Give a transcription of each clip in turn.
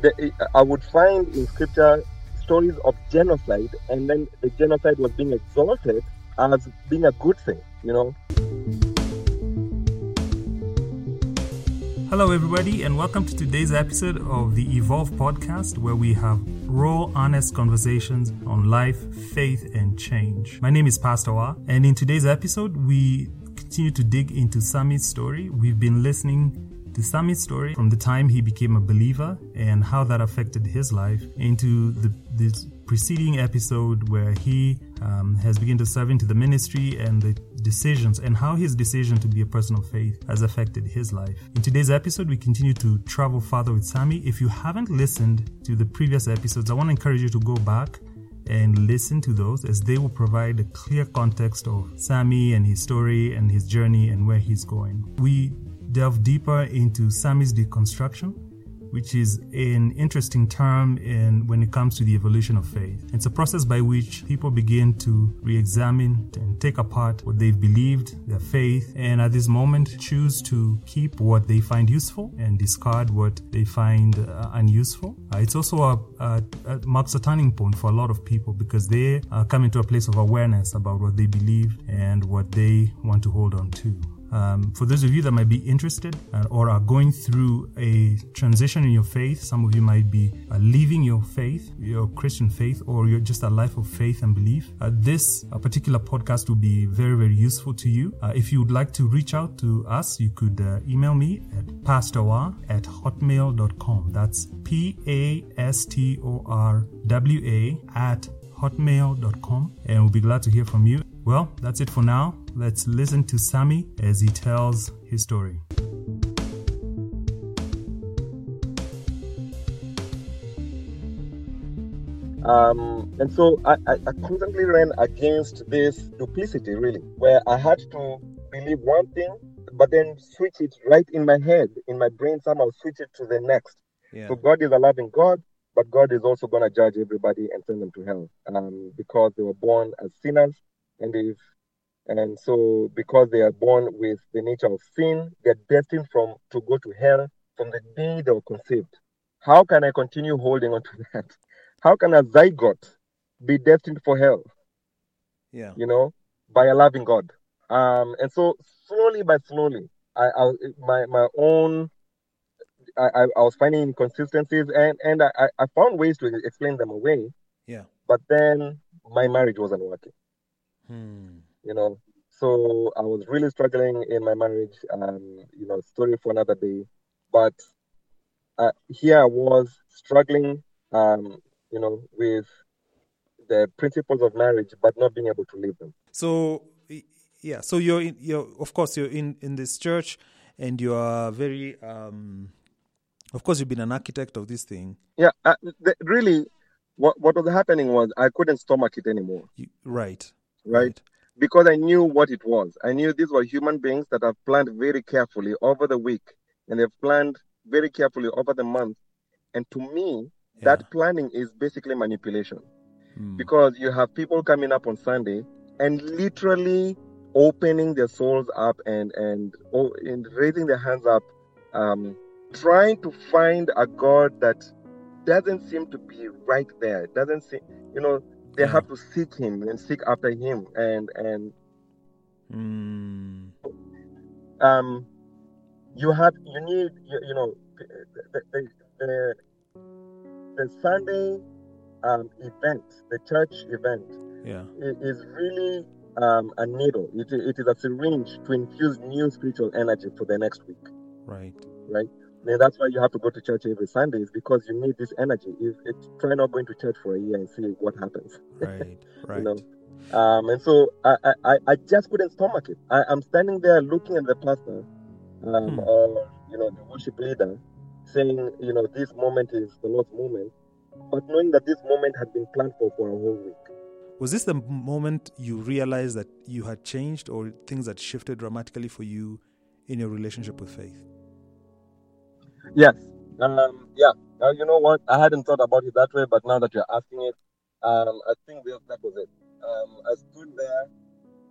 the, I would find in scripture stories of genocide, and then the genocide was being exalted as being a good thing, you know. Hello, everybody, and welcome to today's episode of the Evolve podcast, where we have raw, honest conversations on life, faith, and change. My name is Pastor Wa, and in today's episode, we continue to dig into Sammy's story. We've been listening to Sammy's story from the time he became a believer and how that affected his life into the this preceding episode where he um, has begun to serve into the ministry and the decisions and how his decision to be a person of faith has affected his life. In today's episode, we continue to travel further with Sammy. If you haven't listened to the previous episodes, I want to encourage you to go back and listen to those as they will provide a clear context of Sammy and his story and his journey and where he's going. We delve deeper into Sammy's deconstruction, which is an interesting term in when it comes to the evolution of faith. It's a process by which people begin to re-examine and take apart what they've believed, their faith, and at this moment choose to keep what they find useful and discard what they find uh, unuseful. Uh, it's also a, a, a, marks a turning point for a lot of people because they are coming to a place of awareness about what they believe and what they want to hold on to. Um, for those of you that might be interested uh, or are going through a transition in your faith, some of you might be uh, leaving your faith, your Christian faith, or you're just a life of faith and belief. Uh, this particular podcast will be very, very useful to you. Uh, if you would like to reach out to us, you could uh, email me at pastorwa at hotmail.com. That's P A S T O R W A at hotmail.com. And we'll be glad to hear from you. Well, that's it for now. Let's listen to Sammy as he tells his story. Um, and so I, I, I constantly ran against this duplicity, really, where I had to believe one thing, but then switch it right in my head, in my brain, somehow switch it to the next. Yeah. So God is a loving God, but God is also going to judge everybody and send them to hell um, because they were born as sinners. And if and so, because they are born with the nature of sin, they're destined from to go to hell from the day they were conceived. How can I continue holding on to that? How can a zygote be destined for hell? Yeah, you know, by a loving God. Um, and so slowly by slowly, I, I my my own. I, I was finding inconsistencies and, and I, I found ways to explain them away. Yeah. But then my marriage wasn't working. Hmm you know. So I was really struggling in my marriage, um, you know, story for another day. But uh, here I was struggling, um, you know, with the principles of marriage, but not being able to live them. So, yeah, so you're, in, you're of course, you're in, in this church and you are very, um, of course, you've been an architect of this thing. Yeah, uh, the, really, what, what was happening was I couldn't stomach it anymore. You, right. Right. Right because I knew what it was. I knew these were human beings that have planned very carefully over the week and they've planned very carefully over the month. And to me, yeah. that planning is basically manipulation mm. because you have people coming up on Sunday and literally opening their souls up and and, oh, and raising their hands up, um, trying to find a God that doesn't seem to be right there. Doesn't seem, you know, they have to seek him and seek after him and and mm. um you have you need you, you know the the, the, the sunday um event the church event yeah. is really um a needle. It, it is a syringe to infuse new spiritual energy for the next week. Right. Right then that's why you have to go to church every Sunday, is because you need this energy. If it's try not going to church for a year and see what happens. Right, right. you know? Um, and so I, I, I just couldn't stomach it. I, am standing there looking at the pastor, um, hmm. or you know, the worship leader, saying, you know, this moment is the Lord's moment, but knowing that this moment had been planned for for a whole week. Was this the moment you realized that you had changed, or things had shifted dramatically for you in your relationship with faith? Yes. Um, yeah. Uh, you know what? I hadn't thought about it that way, but now that you're asking it, um, I think that was it. Um, I stood there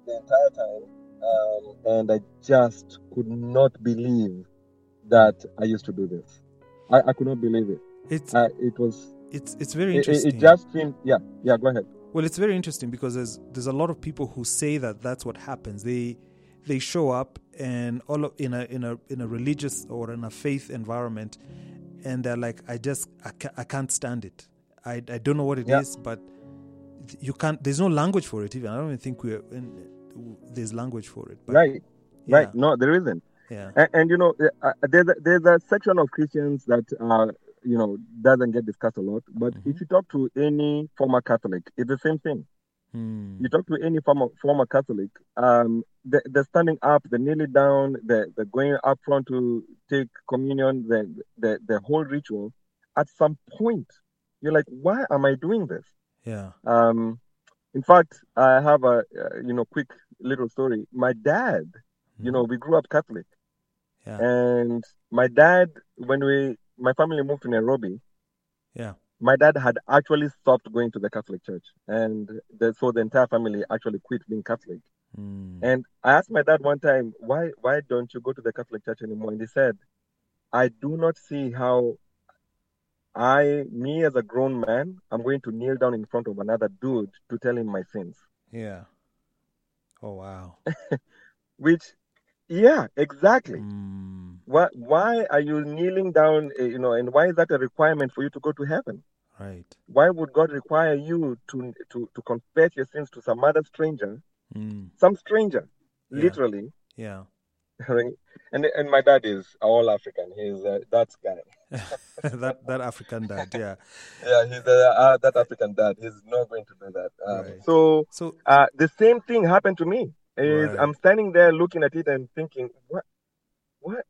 the entire time, um, and I just could not believe that I used to do this. I, I could not believe it. It's uh, it was it's it's very it, it- interesting. it just seemed yeah yeah go ahead Well, it's very interesting because there's there's a lot of people who say that that's what happens. They they show up and all of, in a in a in a religious or in a faith environment, and they're like, I just I, ca- I can't stand it. I I don't know what it is, Yeah. but you can't. There's no language for it even. I don't even think we're in, there's language for it. But right yeah, right no there isn't Yeah. and, and you know uh, uh, there's a, there's a section of christians that uh you know doesn't get discussed a lot but Mhm. if you talk to any former catholic it's the same thing Hmm. you talk to any former former catholic um they, they're standing up they're kneeling down they're, they're going up front to take communion the, the the whole ritual at some point you're like why am i doing this Yeah. um in fact i have a uh, you know quick little story my dad you know we grew up catholic Yeah. and my dad when we my family moved to nairobi Yeah. My dad had actually stopped going to the catholic church and the, so the entire family actually quit being catholic Hmm. and i asked my dad one time why why don't you go to the catholic church anymore and he said i do not see how i me as a grown man i'm going to kneel down in front of another dude to tell him my sins Yeah. Oh wow. which yeah exactly Hmm. why why are you kneeling down uh, you know and why is that a requirement for you to go to heaven Right. why would god require you to to to confess your sins to some other stranger Hmm. some stranger Yeah. literally Yeah. and and my dad is all african he's uh, that guy that that African dad. Yeah. yeah he's uh, uh, that african dad he's not going to do that um, Right. so So uh, the same thing happened to me is Right. i'm standing there looking at it and thinking what what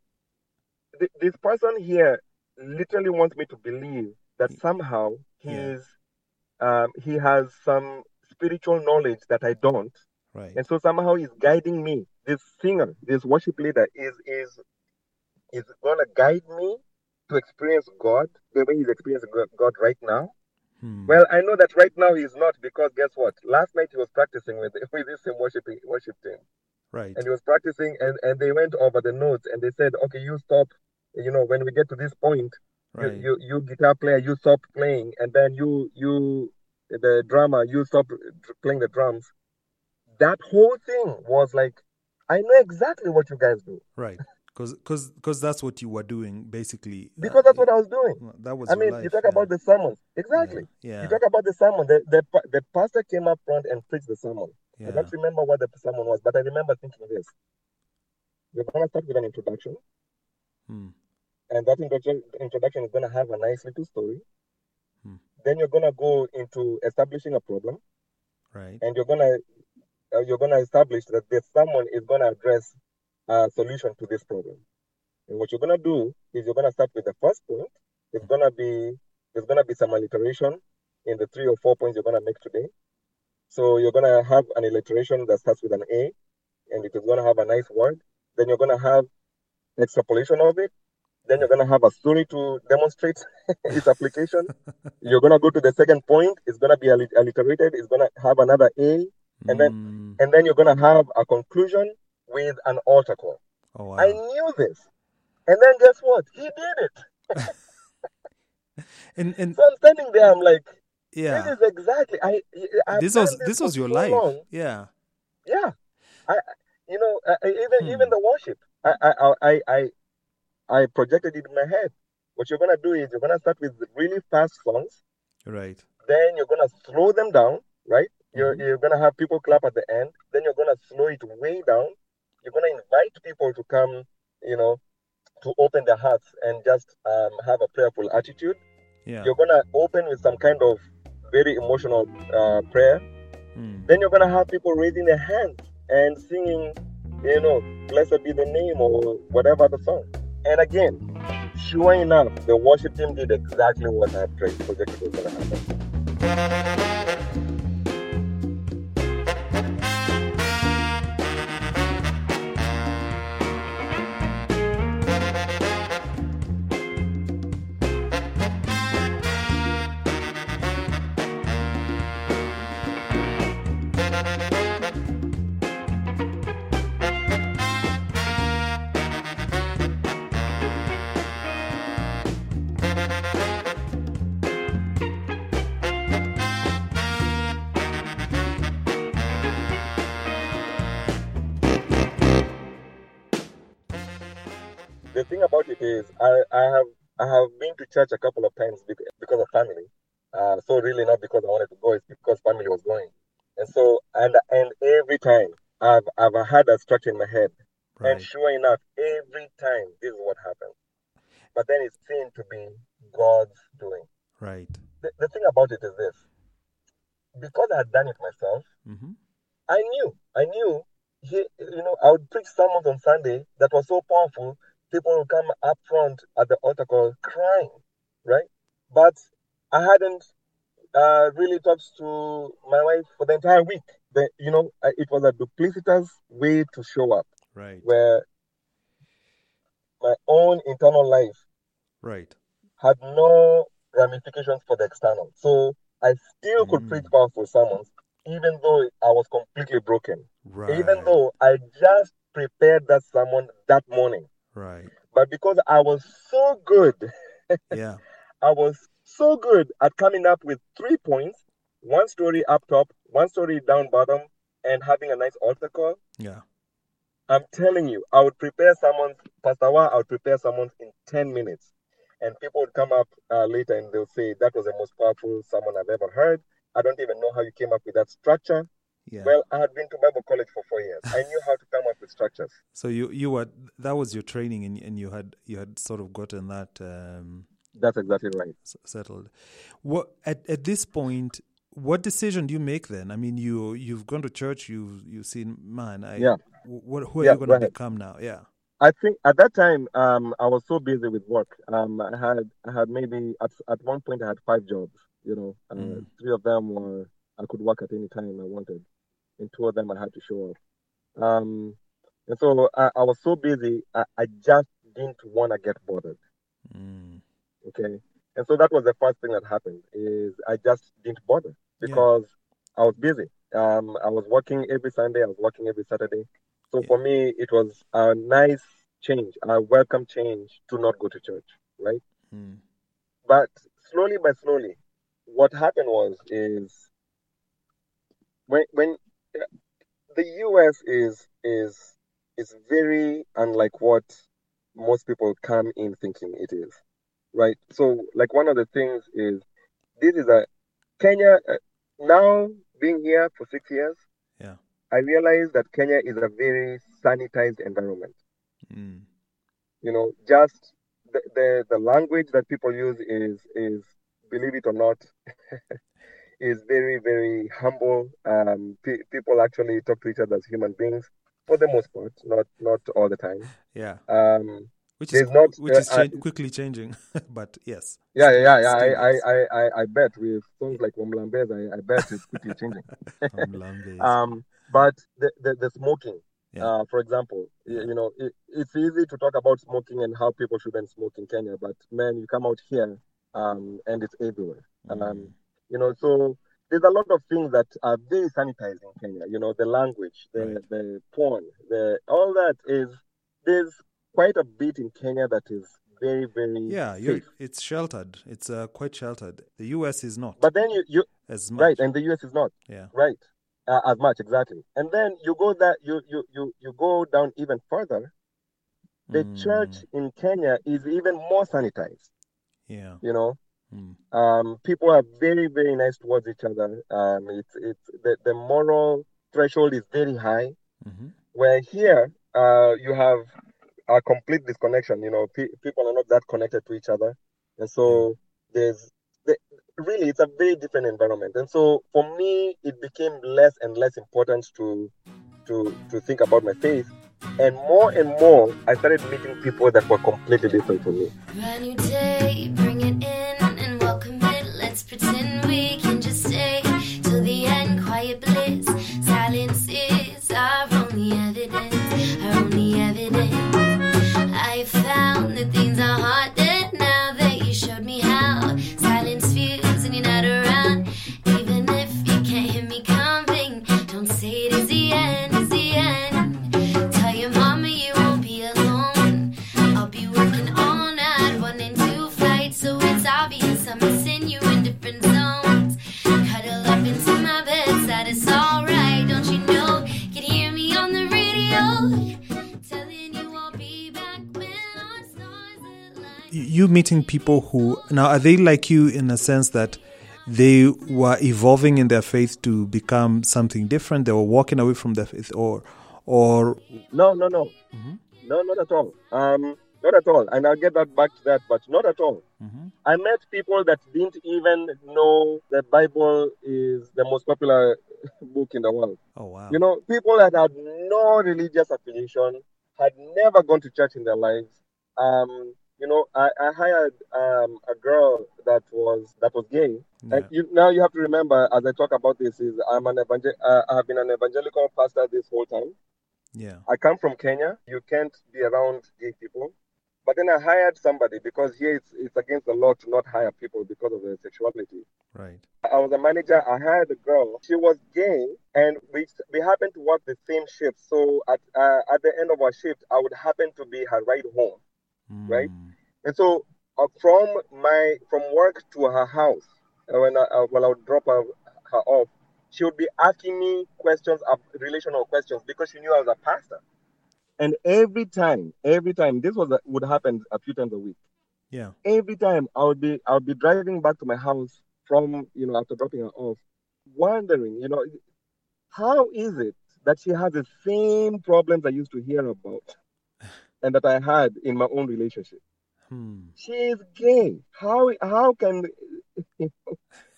Th- this person here literally wants me to believe that somehow Yeah. he's um, he has some spiritual knowledge that i don't right. and so somehow he's guiding me this singer this worship leader is is is gonna guide me to experience god the way he's experiencing god right now Hmm. well i know that right now he's not because guess what last night he was practicing with with this same worship worship team right. and he was practicing and and they went over the notes and they said okay you stop you know when we get to this point Right. you, you you guitar player you stop playing and then you you the drummer you stop playing the drums that whole thing was like i know exactly what you guys do Right. Because because that's what you were doing basically. Uh, because that's what i was doing that was. i mean life, you talk yeah. about the sermon exactly Yeah. you talk about the sermon the, the the pastor came up front and preached the sermon yeah. i don't remember what the sermon was but i remember thinking this we're going to start with an introduction Hmm. and that introduction introduction is going to have a nice little story. Hmm. Then you're going to go into establishing a problem, Right. and you're going to uh, you're going to establish that there's someone is going to address a solution to this problem. And what you're going to do is you're going to start with the first point. It's going to be there's to be some alliteration in the three or four points you're going to make today. So you're going to have an alliteration that starts with an A, and it is going to have a nice word. Then you're going to have extrapolation of it. Then you're going to have a story to demonstrate its application. You're going to go to the second point. It's going to be allit- alliterated. It's going to have another A. and then- Hmm. And then you're going to have a conclusion with an altar call. Oh wow. I knew this. And then guess what? He did it. and and So I'm standing there. I'm like, yeah. this is exactly. I. I've This was this for was your so life. long. Yeah. Yeah, I, I- you know, I, I- even Hmm. even the worship, I, I, I, I, I projected it in my head. What you're gonna do is you're gonna start with really fast songs, Right. then you're gonna slow them down, right? You're Mhm. you're gonna have people clap at the end, then you're gonna slow it way down. You're gonna invite people to come, you know, to open their hearts and just um, have a prayerful attitude. Yeah. You're gonna open with some kind of very emotional uh, prayer. Hmm. Then you're gonna have people raising their hands and singing, you know, "Blessed be the name" or whatever the song. And again, sure enough, the worship team did exactly what I prayed projected was gonna happen. Is, I, I have I have been to church a couple of times because of family. Uh, so really not because I wanted to go, it's because family was going. And so and and every time I've I've had a structure in my head. Right. And sure enough, every time this is what happens. But then it seemed to be God's doing. Right. The, the thing about it is this because I had done it myself, Mm-hmm. I knew, I knew, he, you know, I would preach sermons on Sunday that was so powerful, people would come up front at the altar call crying, right? But I hadn't uh, really talked to my wife for the entire week. The, you know, it was a duplicitous way to show up, Right. where my own internal life Right. had no ramifications for the external. So I still could Mm. preach powerful sermons, even though I was completely broken. Right. even though I just prepared that sermon that morning. Right. But because I was so good, Yeah. I was so good at coming up with three points one story up top, one story down bottom, and having a nice altar call. Yeah. I'm telling you, I would prepare sermons, Pastor Wa, I would prepare sermons in 10 minutes. And people would come up uh, later and they'll say, That was the most powerful sermon I've ever heard. I don't even know how you came up with that structure. Yeah. Well, I had been to Bible college for four years. I knew how to come up with structures. so you you were that was your training and and you had you had sort of gotten that um, That's exactly right. settled. What at at this point? What decision do you make then? I mean, you you've gone to church. You've you've seen man. I, Yeah. What who are Yeah, you going go to become now? Yeah. I think at that time, um, I was so busy with work. Um, I had I had maybe at at one point I had five jobs. You know, uh, Mm. three of them were I could work at any time I wanted, and two of them I had to show up. Um, and so I, I was so busy, I, I just didn't want to get bothered. Mm. Okay, and so that was the first thing that happened is I just didn't bother Yeah. because I was busy. Um, I was working every Sunday. I was working every Saturday. So Yeah. for me, it was a nice change, a welcome change to not go to church, right? Mm. But slowly by slowly, what happened was is when when the U.S. is is is very unlike what most people come in thinking it is, right? So like one of the things is this is a Kenya uh, now being here for six years. Yeah. I realized that Kenya is a very sanitized environment Mm. you know just the, the the language that people use is is believe it or not is very very humble um pe- people actually talk to each other as human beings for the most part not not all the time Yeah. um Which is not, which is uh, cha- quickly changing, but yes. yeah yeah yeah, I, I i i bet with songs like Wamlambez, I, I bet it's quickly changing Um, um but the the, the smoking Yeah. uh, for example you, you know it, it's easy to talk about smoking and how people shouldn't smoke in kenya but man you come out here um, and it's everywhere um, Mm. You know so there's a lot of things that are very sanitized in kenya you know the language the Right. the porn the all that is there's quite a bit in kenya that is very very yeah, it's sheltered. It's uh, quite sheltered. The U.S. is not but then you, you as much. right and the us is not yeah. right uh, as much exactly and then you go that you you you you go down even further the Mm, church in kenya is even more sanitized Yeah. you know Mm. um people are very very nice towards each other. Um it's it's the, the moral threshold is very high. Hmm where here uh you have a complete disconnection you know pe- people are not that connected to each other. And so there's the, really it's a very different environment. And so for me it became less and less important to to to think about my faith. And more and more i started meeting people that were completely different from me Quiet bliss, people who now are they like you in a sense that they were evolving in their faith to become something different. They were walking away from their faith, or or No, no, no. No, not at all. Um, not at all. And I'll get that back to that, but not at all. I met people that didn't even know the Bible is the most popular book in the world. oh wow, You know, people that had no religious affiliation, had never gone to church in their lives. Um, you know, I, I hired um, a girl that was that was gay, and you, now you have to remember as I talk about this is I'm an evangel- uh, I have been an evangelical pastor this whole time. yeah, I come from Kenya. You can't be around gay people. But then I hired somebody because here it's, it's against the law to not hire people because of their sexuality. right, I was a manager. I hired a girl. She was gay, and we we happened to work the same shift. So at uh, at the end of our shift, I would happen to be her ride home. Right. And so uh, from my from work to her house, uh, when I, uh, when I would drop her, her off, she would be asking me questions, of relational questions, because she knew I was a pastor. And every time, every time, this was would happen a few times a week. yeah, Every time I would be I would be driving back to my house from you know after dropping her off, wondering, you know, how is it that she has the same problems I used to hear about and that I had in my own relationship hmm. she is gay. How how can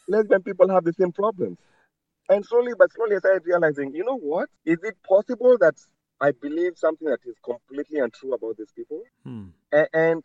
lesbian people have the same problems? And slowly but slowly I started realizing, you know what? Is it possible that I believe something that is completely untrue about these people? Hmm. And and,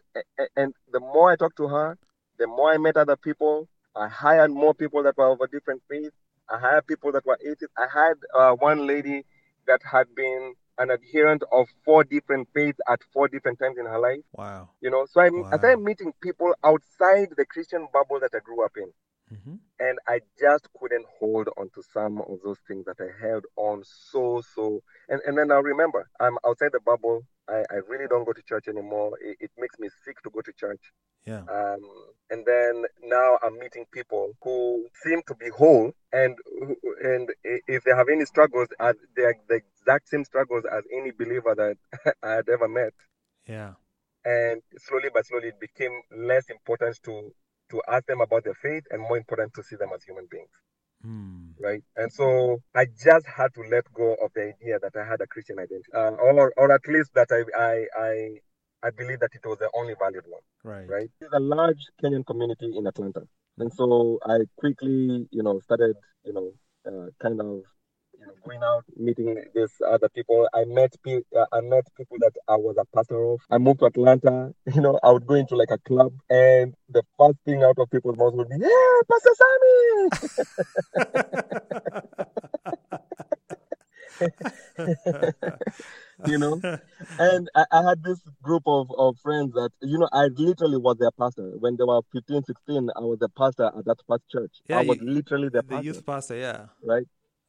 and the more I talked to her, the more I met other people. I hired more people that were of a different faith. I hired people that were atheists. I had uh, one lady that had been an adherent of four different faiths at four different times in her life. wow, You know, so I'm Wow. I'm meeting people outside the Christian bubble that I grew up in. Hmm And I just couldn't hold on to some of those things that I held on so, so. And, and then I remember, I'm outside the bubble. I, I really don't go to church anymore. It, it makes me sick to go to church. yeah, Um, and then now I'm meeting people who seem to be whole, and and if they have any struggles, are they're the exact same struggles as any believer that I had ever met yeah, and slowly but slowly it became less important to to ask them about their faith and more important to see them as human beings. Hmm. right? And so i just had to let go of the idea that i had a christian identity uh, or or at least that I, I i i believe that it was the only valid one. Right, right? There's a large kenyan community in atlanta. And so i quickly you know started you know uh, kind of you know, going out, meeting these other people. I met pe- uh, I met people that I was a pastor of. I moved to Atlanta. You know, I would go into like a club, and the first thing out of people's mouths would be, "Yeah, Pastor Sammy." you know, and I, I had this group of, of friends that you know I literally was their pastor when they were 15, 16. I was the pastor at that past church. Yeah, I was you- literally the the pastor, youth pastor, yeah, right?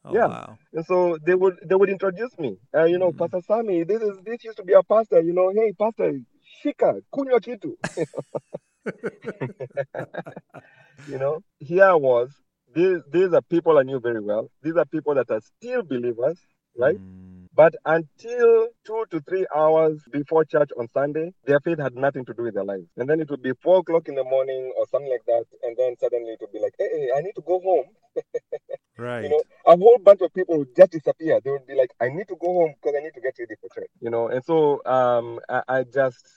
Oh Yeah. wow, And so they would they would introduce me. Uh, you know, Mm. Pastor Sammy, this is this used to be a pastor. You know, hey, Pastor, shika, kunywa kitu. you know, here I was. These these are people I knew very well. These are people that are still believers, right? Mm, But until two to three hours before church on Sunday, their faith had nothing to do with their lives. And then it would be four o'clock in the morning or something like that. And then suddenly it would be like, hey, hey I need to go home. right, You know, a whole bunch of people would just disappear. They would be like, I need to go home because I need to get ready for church. You know, and so um, I, I just,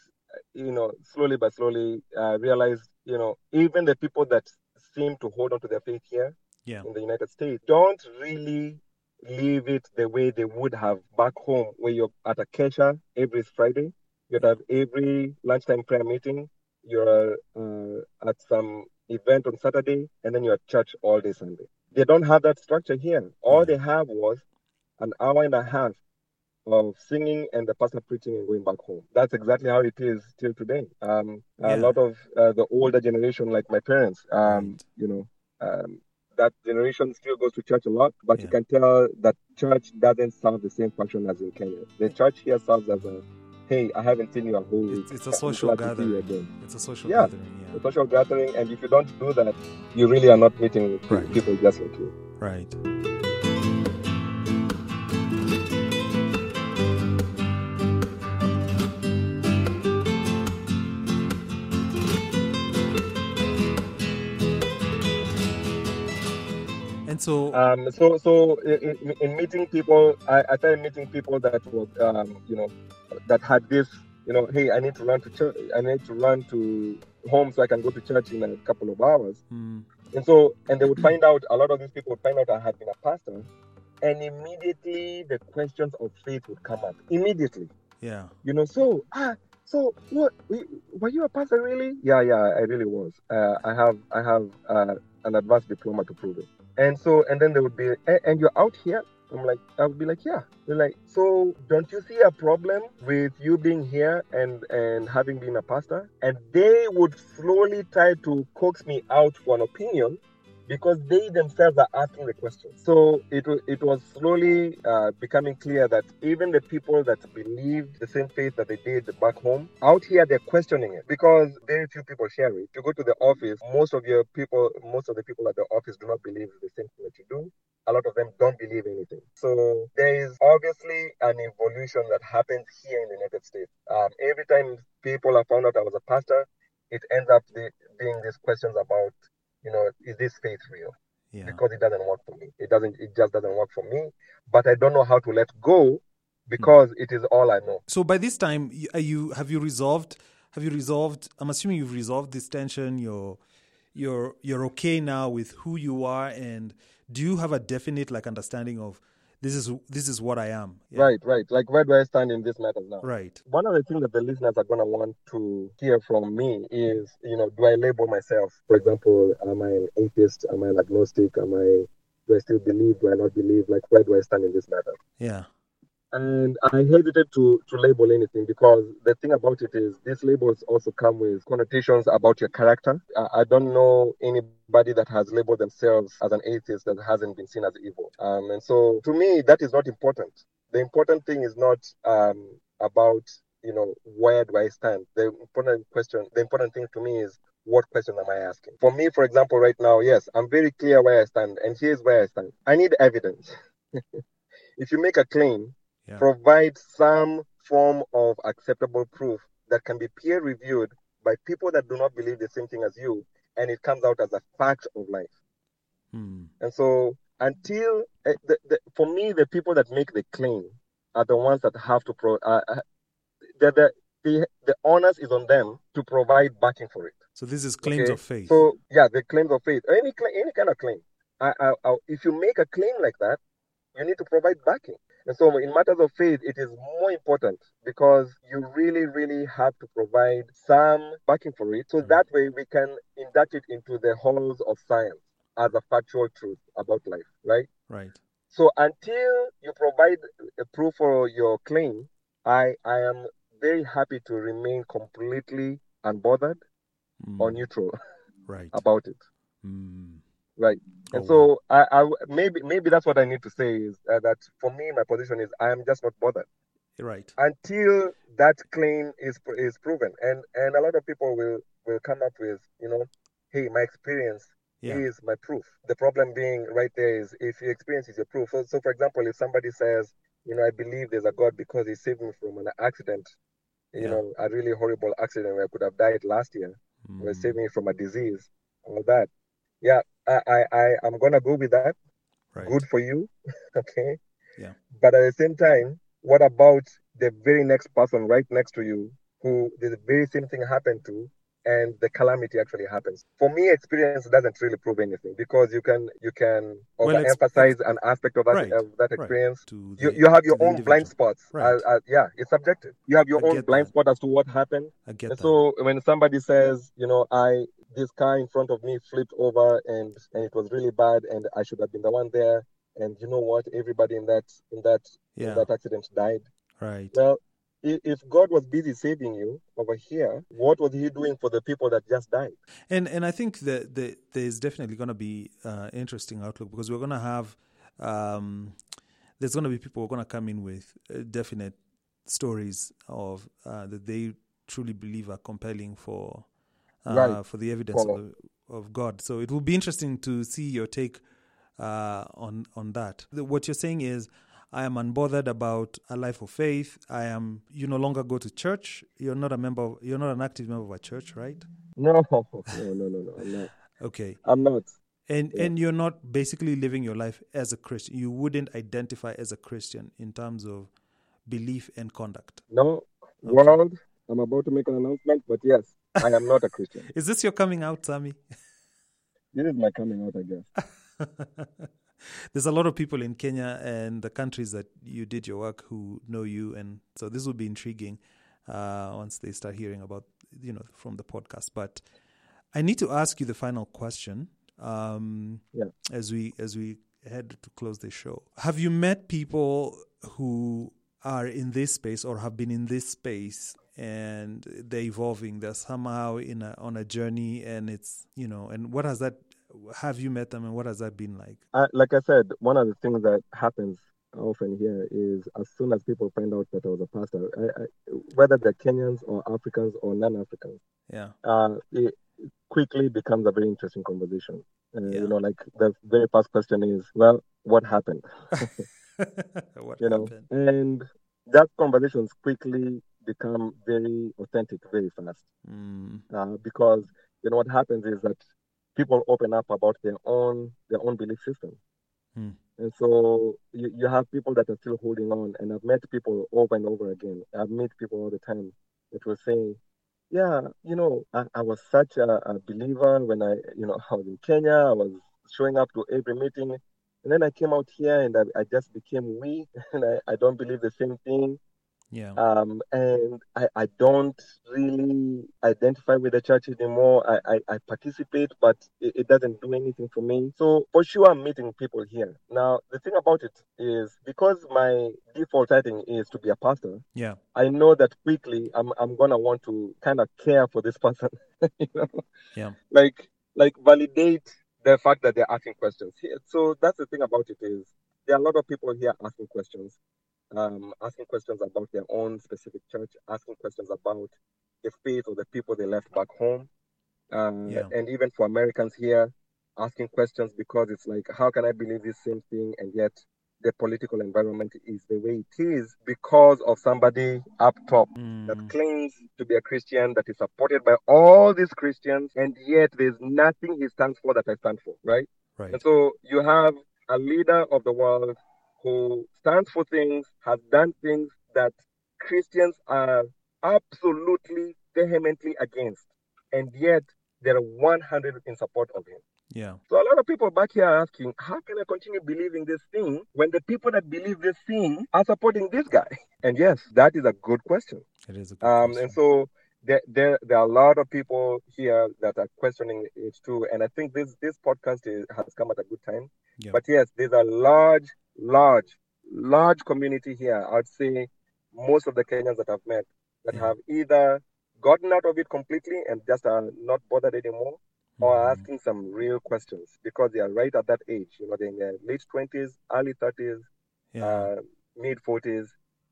you know, slowly but slowly uh, realized, you know, even the people that seem to hold on to their faith here yeah, in the United States don't really live it the way they would have back home, where you're at a kesha every Friday, you'd have every lunchtime prayer meeting, you're uh, at some event on Saturday, and then you're at church all day Sunday. They don't have that structure here. All they have was an hour and a half of singing and the pastor preaching and going back home. That's exactly how it is till today. Um, Yeah. A lot of uh, the older generation, like my parents, um, Right. you know, um, that generation still goes to church a lot, but you can tell that church doesn't serve the same function as in Kenya. The church here serves as a, hey, I haven't seen you a whole week. It's, it's a social glad to see you gathering. again. It's a social Yeah. gathering. A social gathering, and if you don't do that, you really are not meeting Right. people just like you. Right. So Um, so so in, in- in meeting people, I, I started meeting people that were um, you know that had this you know hey I need to run to church I need to run to home so I can go to church in a couple of hours. Mm, and so and they would find out a lot of these people would find out I had been a pastor and immediately the questions of faith would come up immediately. Yeah. you know so ah so what were you a pastor really? Yeah yeah i really was. Uh, i have i have uh, an advanced diploma to prove it and so and then they would be eh, and you're out here? I'm like i would be like yeah. They're like so don't you see a problem with you being here and and having been a pastor? And they would slowly try to coax me out for an opinion because they themselves are asking the question. So it it was slowly uh, becoming clear that even the people that believed the same faith that they did back home, out here they're questioning it because very few people share it. You go to the office, most of your people, most of the people at the office do not believe the same thing that you do. A lot of them don't believe anything. So there is obviously an evolution that happens here in the United States. Um, every time people have found out I was a pastor, it ends up the, being these questions about you know, is this faith real? Yeah. Because it doesn't work for me. It doesn't. It just doesn't work for me. But I don't know how to let go because it is all I know. So by this time, are you have you resolved? Have you resolved? I'm assuming you've resolved this tension. You're you're you're okay now with who you are, and do you have a definite like understanding of this is this is what I am? Yeah. Right, right. Like where do I stand in this matter now? Right. One of the things that the listeners are gonna want to hear from me is, you know, do I label myself? For example, am I an atheist? Am I an agnostic? Am I do I still believe? Do I not believe? Like where do I stand in this matter? Yeah. And I hesitate to to label anything because the thing about it is these labels also come with connotations about your character. I, I don't know anybody that has labeled themselves as an atheist that hasn't been seen as evil. Um, and so to me, that is not important. The important thing is not um, about you know where do I stand. The important question, the important thing to me is what question am I asking? For me, for example, right now, yes, I'm very clear where I stand, and here's where I stand. I need evidence. if you make a claim Yeah. provide some form of acceptable proof that can be peer reviewed by people that do not believe the same thing as you, and it comes out as a fact of life. Hmm. And so, until uh, the, the, for me, the people that make the claim are the ones that have to pro. Uh, uh, the, the the the onus is on them to provide backing for it. So this is claims Okay, of faith. So yeah, the claims of faith, any claim, any kind of claim. I, I, I, if you make a claim like that, you need to provide backing. And so in matters of faith, it is more important because you really, really have to provide some backing for it. So that way we can induct it into the halls of science as a factual truth about life, right? right. So until you provide a proof for your claim, I, I am very happy to remain completely unbothered Hmm. or neutral Right. about it. Hmm. Right. And Oh, so I, I maybe maybe that's what I need to say is uh, that for me my position is I am just not bothered Right. until that claim is is proven and and a lot of people will will come up with you know hey my experience Yeah. is my proof the problem being right there is if your experience is your proof so, so for example if somebody says you know I believe there's a God because he saved me from an accident you Yeah. know a really horrible accident where I could have died last year Hmm. or saved me from a disease all that yeah I I I I'm gonna go with that Right. good for you okay Yeah. but at the same time what about the very next person right next to you who the very same thing happened to and the calamity actually happens for me experience doesn't really prove anything because you can you can Well, it's- an aspect of that Right, of that experience you, the- you have your own blind spots Right. Uh, uh, yeah it's subjective you have your I own blind that. spot as to what happened I get and that. so when somebody says, you know, I this car in front of me flipped over and and it was really bad and I should have been the one there and you know what everybody in that in that in yeah. that accident died. Right. Well, if God was busy saving you over here, what was he doing for the people that just died? And and I think that the, there's definitely going to be uh, interesting outlook because we're going to have um, there's going to be people who are going to come in with uh, definite stories of uh, that they truly believe are compelling for uh, Right. for the evidence of, the, of God. So it will be interesting to see your take uh, on on that. The, what you're saying is. I am unbothered about a life of faith. I am. You no longer go to church. You're not a member. Of, you're not an active member of a church, right? No, no, no, no, no. I'm not. Okay. I'm not. And Yeah. and you're not basically living your life as a Christian. You wouldn't identify as a Christian in terms of belief and conduct. No, world, I'm about to make an announcement, but yes, I am not a Christian. Is this your coming out, Sammy? This is my coming out, I guess. There's a lot of people in Kenya and the countries that you did your work who know you, and so this will be intriguing uh, once they start hearing about you know from the podcast. But I need to ask you the final question um, Yeah. as we as we head to close the show. Have you met people who are in this space or have been in this space and they're evolving? They're somehow in a, on a journey, and it's you know, and what has that? Have you met them, and what has that been like? I, like I said, one of the things that happens often here is as soon as people find out that I was a pastor, I, I, whether they're Kenyans or Africans or non-Africans, Yeah. uh, it quickly becomes a very interesting conversation. Uh, Yeah. You know, like the very first question is, well, what happened? what You know, happened? and that conversations quickly become very authentic very fast. Mm, uh, because you know what happens is that people open up about their own their own belief system. Hmm. and so you, you have people that are still holding on. And i've met people over and over again. I've met people all the time that were saying yeah you know i, I was such a, a believer when i you know i was in kenya. I was showing up to every meeting. And then i came out here and i, I just became weak and I, I don't believe the same thing yeah. um, and I, I don't really identify with the church anymore. I, I, I participate, but it, it doesn't do anything for me. So for sure, I'm meeting people here. Now, the thing about it is because my default setting is to be a pastor, yeah. I know that quickly I'm, I'm going to want to kind of care for this person, you know? Yeah. Like, like validate the fact that they're asking questions. Here- So that's the thing about it is there are a lot of people here asking questions um, asking questions about their own specific church, asking questions about the faith of the people they left back home. Um, Yeah. And even for Americans here, asking questions because it's like, how can I believe this same thing? And yet the political environment is the way it is because of somebody up top that Mm, claims to be a Christian, that is supported by all these Christians, and yet there's nothing he stands for that I stand for, right? right. And so you have a leader of the world who stands for things, has done things that Christians are absolutely vehemently against, and yet they're 100 in support of him. Yeah. So a lot of people back here are asking, how can I continue believing this thing when the people that believe this thing are supporting this guy? And yes, that is a good question. It is a good Um, question. and so there, there, there are a lot of people here that are questioning it too. And I think this, this podcast is, has come at a good time. Yeah. But yes, there's a large, large, large community here. I'd say most of the Kenyans that I've met that Yeah. have either gotten out of it completely and just are not bothered anymore or are Mhm. asking some real questions because they are right at that age. You know, they're in their late 20s, early 30s, yeah. uh, mid 40s,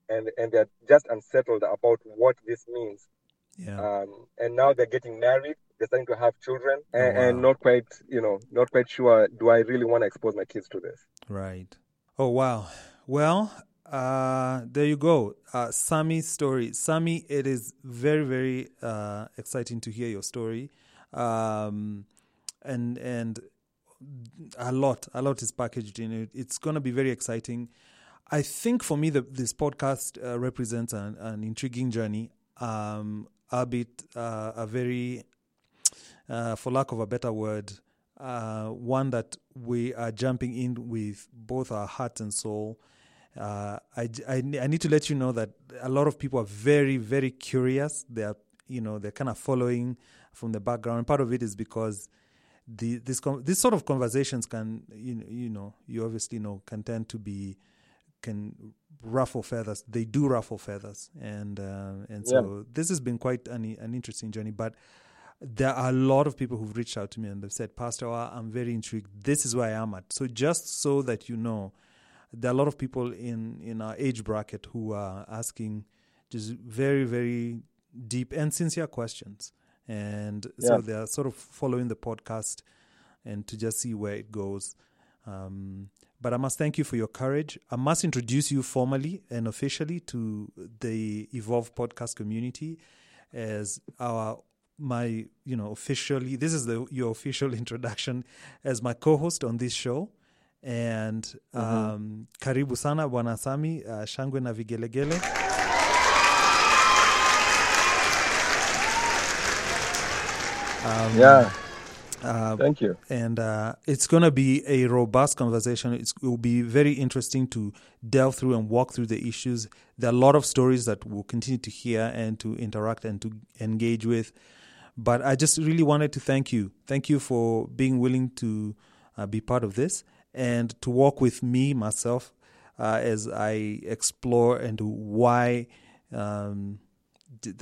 and, and they're just unsettled about what this means yeah. um, and now they're getting married they're starting to have children and, Oh, and not quite you know not quite sure do i really want to expose my kids to this Right. Oh wow. Well, uh, there you go. Uh, Sammy's story. Sammy, it is very very uh, exciting to hear your story, um, and and a lot a lot is packaged in it. It's going to be very exciting. I think for me, the, this podcast uh, represents an, an intriguing journey, um, bit uh, a very, uh, for lack of a better word, uh, one that we are jumping in with both our heart and soul. Uh, I, I, I need to let you know that a lot of people are very, very curious. They are, you know, they're kind of following from the background. Part of it is because the this this sort of conversations can, you know, you know, you obviously know, can tend to be can ruffle feathers. They do ruffle feathers, and uh, and so this has been quite an an interesting journey. But there are a lot of people who've reached out to me and they've said, Pastor, I'm very intrigued. This is where I am at. So just so that you know, there are a lot of people in in our age bracket who are asking just very very deep and sincere questions, and so they are sort of following the podcast and to just see where it goes. Um, but I must thank you for your courage. I must introduce you formally and officially to the Evolve podcast community as our my, you know, officially, this is the your official introduction as my co-host on this show. And um, karibu sana Bwana Sammy, uh, shangwe na vigelegele. Yeah. Uh, Thank you. and uh, it's going to be a robust conversation. It's, it will be very interesting to delve through and walk through the issues. There are a lot of stories that we'll continue to hear and to interact and to engage with. But I just really wanted to thank you. Thank you for being willing to uh, be part of this and to walk with me, myself, uh, as I explore and why um,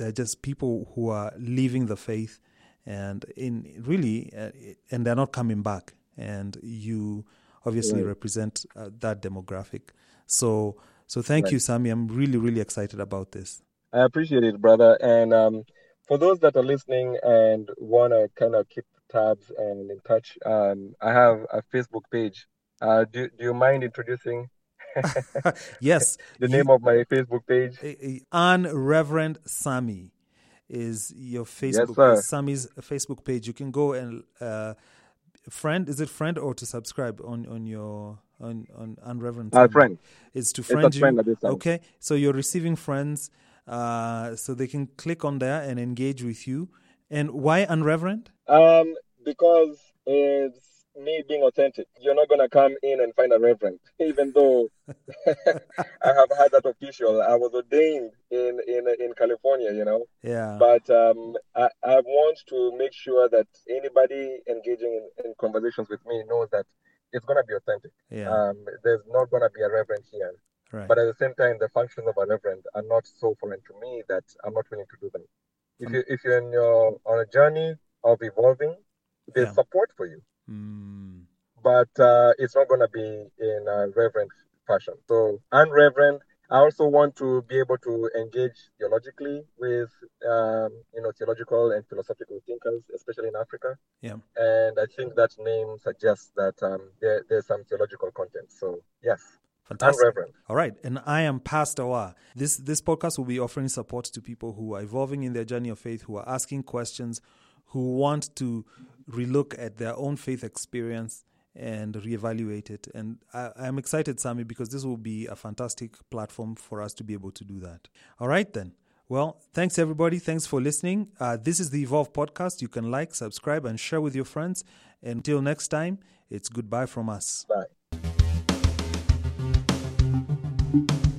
are just people who are leaving the faith and in really uh, and they're not coming back and you obviously Right. represent uh, that demographic so so thank you Sammy i'm really really excited about this I appreciate it, brother. And um, for those that are listening and want to kind of keep tabs and in touch, um, I have a Facebook page. Uh, do, do you mind introducing yes the you- name of my Facebook page? unreverend Sammy is your facebook sir. is Sammy's facebook page you can go and uh friend is it friend or to subscribe on on your on on unreverend Uh, friend. is to It's a friend you. friend at this time. Okay, so you're receiving friends, uh, so they can click on there and engage with you. And why unreverend? Um, because it's me being authentic. You're not gonna come in and find a reverend, even though I have had that official. I was ordained in in in California, you know. Yeah, But um, I, I want to make sure that anybody engaging in, in conversations with me knows that it's gonna be authentic. yeah, Um, there's not gonna be a reverend here. Right. But at the same time, the functions of a reverend are not so foreign to me that I'm not willing to do them. If you if you're in your on a journey of evolving, there's Yeah. support for you, Mm, but uh, it's not going to be in a reverend fashion. So, unreverend. I also want to be able to engage theologically with um, you know theological and philosophical thinkers, especially in Africa. yeah, And I think that name suggests that um, there, there's some theological content. So, yes, fantastic. unreverend. All right, and I am Pastor Wa. This this podcast will be offering support to people who are evolving in their journey of faith, who are asking questions, who want to relook at their own faith experience and reevaluate it. And I, I'm excited, Sammy, because this will be a fantastic platform for us to be able to do that. All right, then. Well, thanks everybody. Thanks for listening. Uh, this is the Evolve podcast. You can like, subscribe, and share with your friends. Until next time, it's goodbye from us. Bye. Thank you.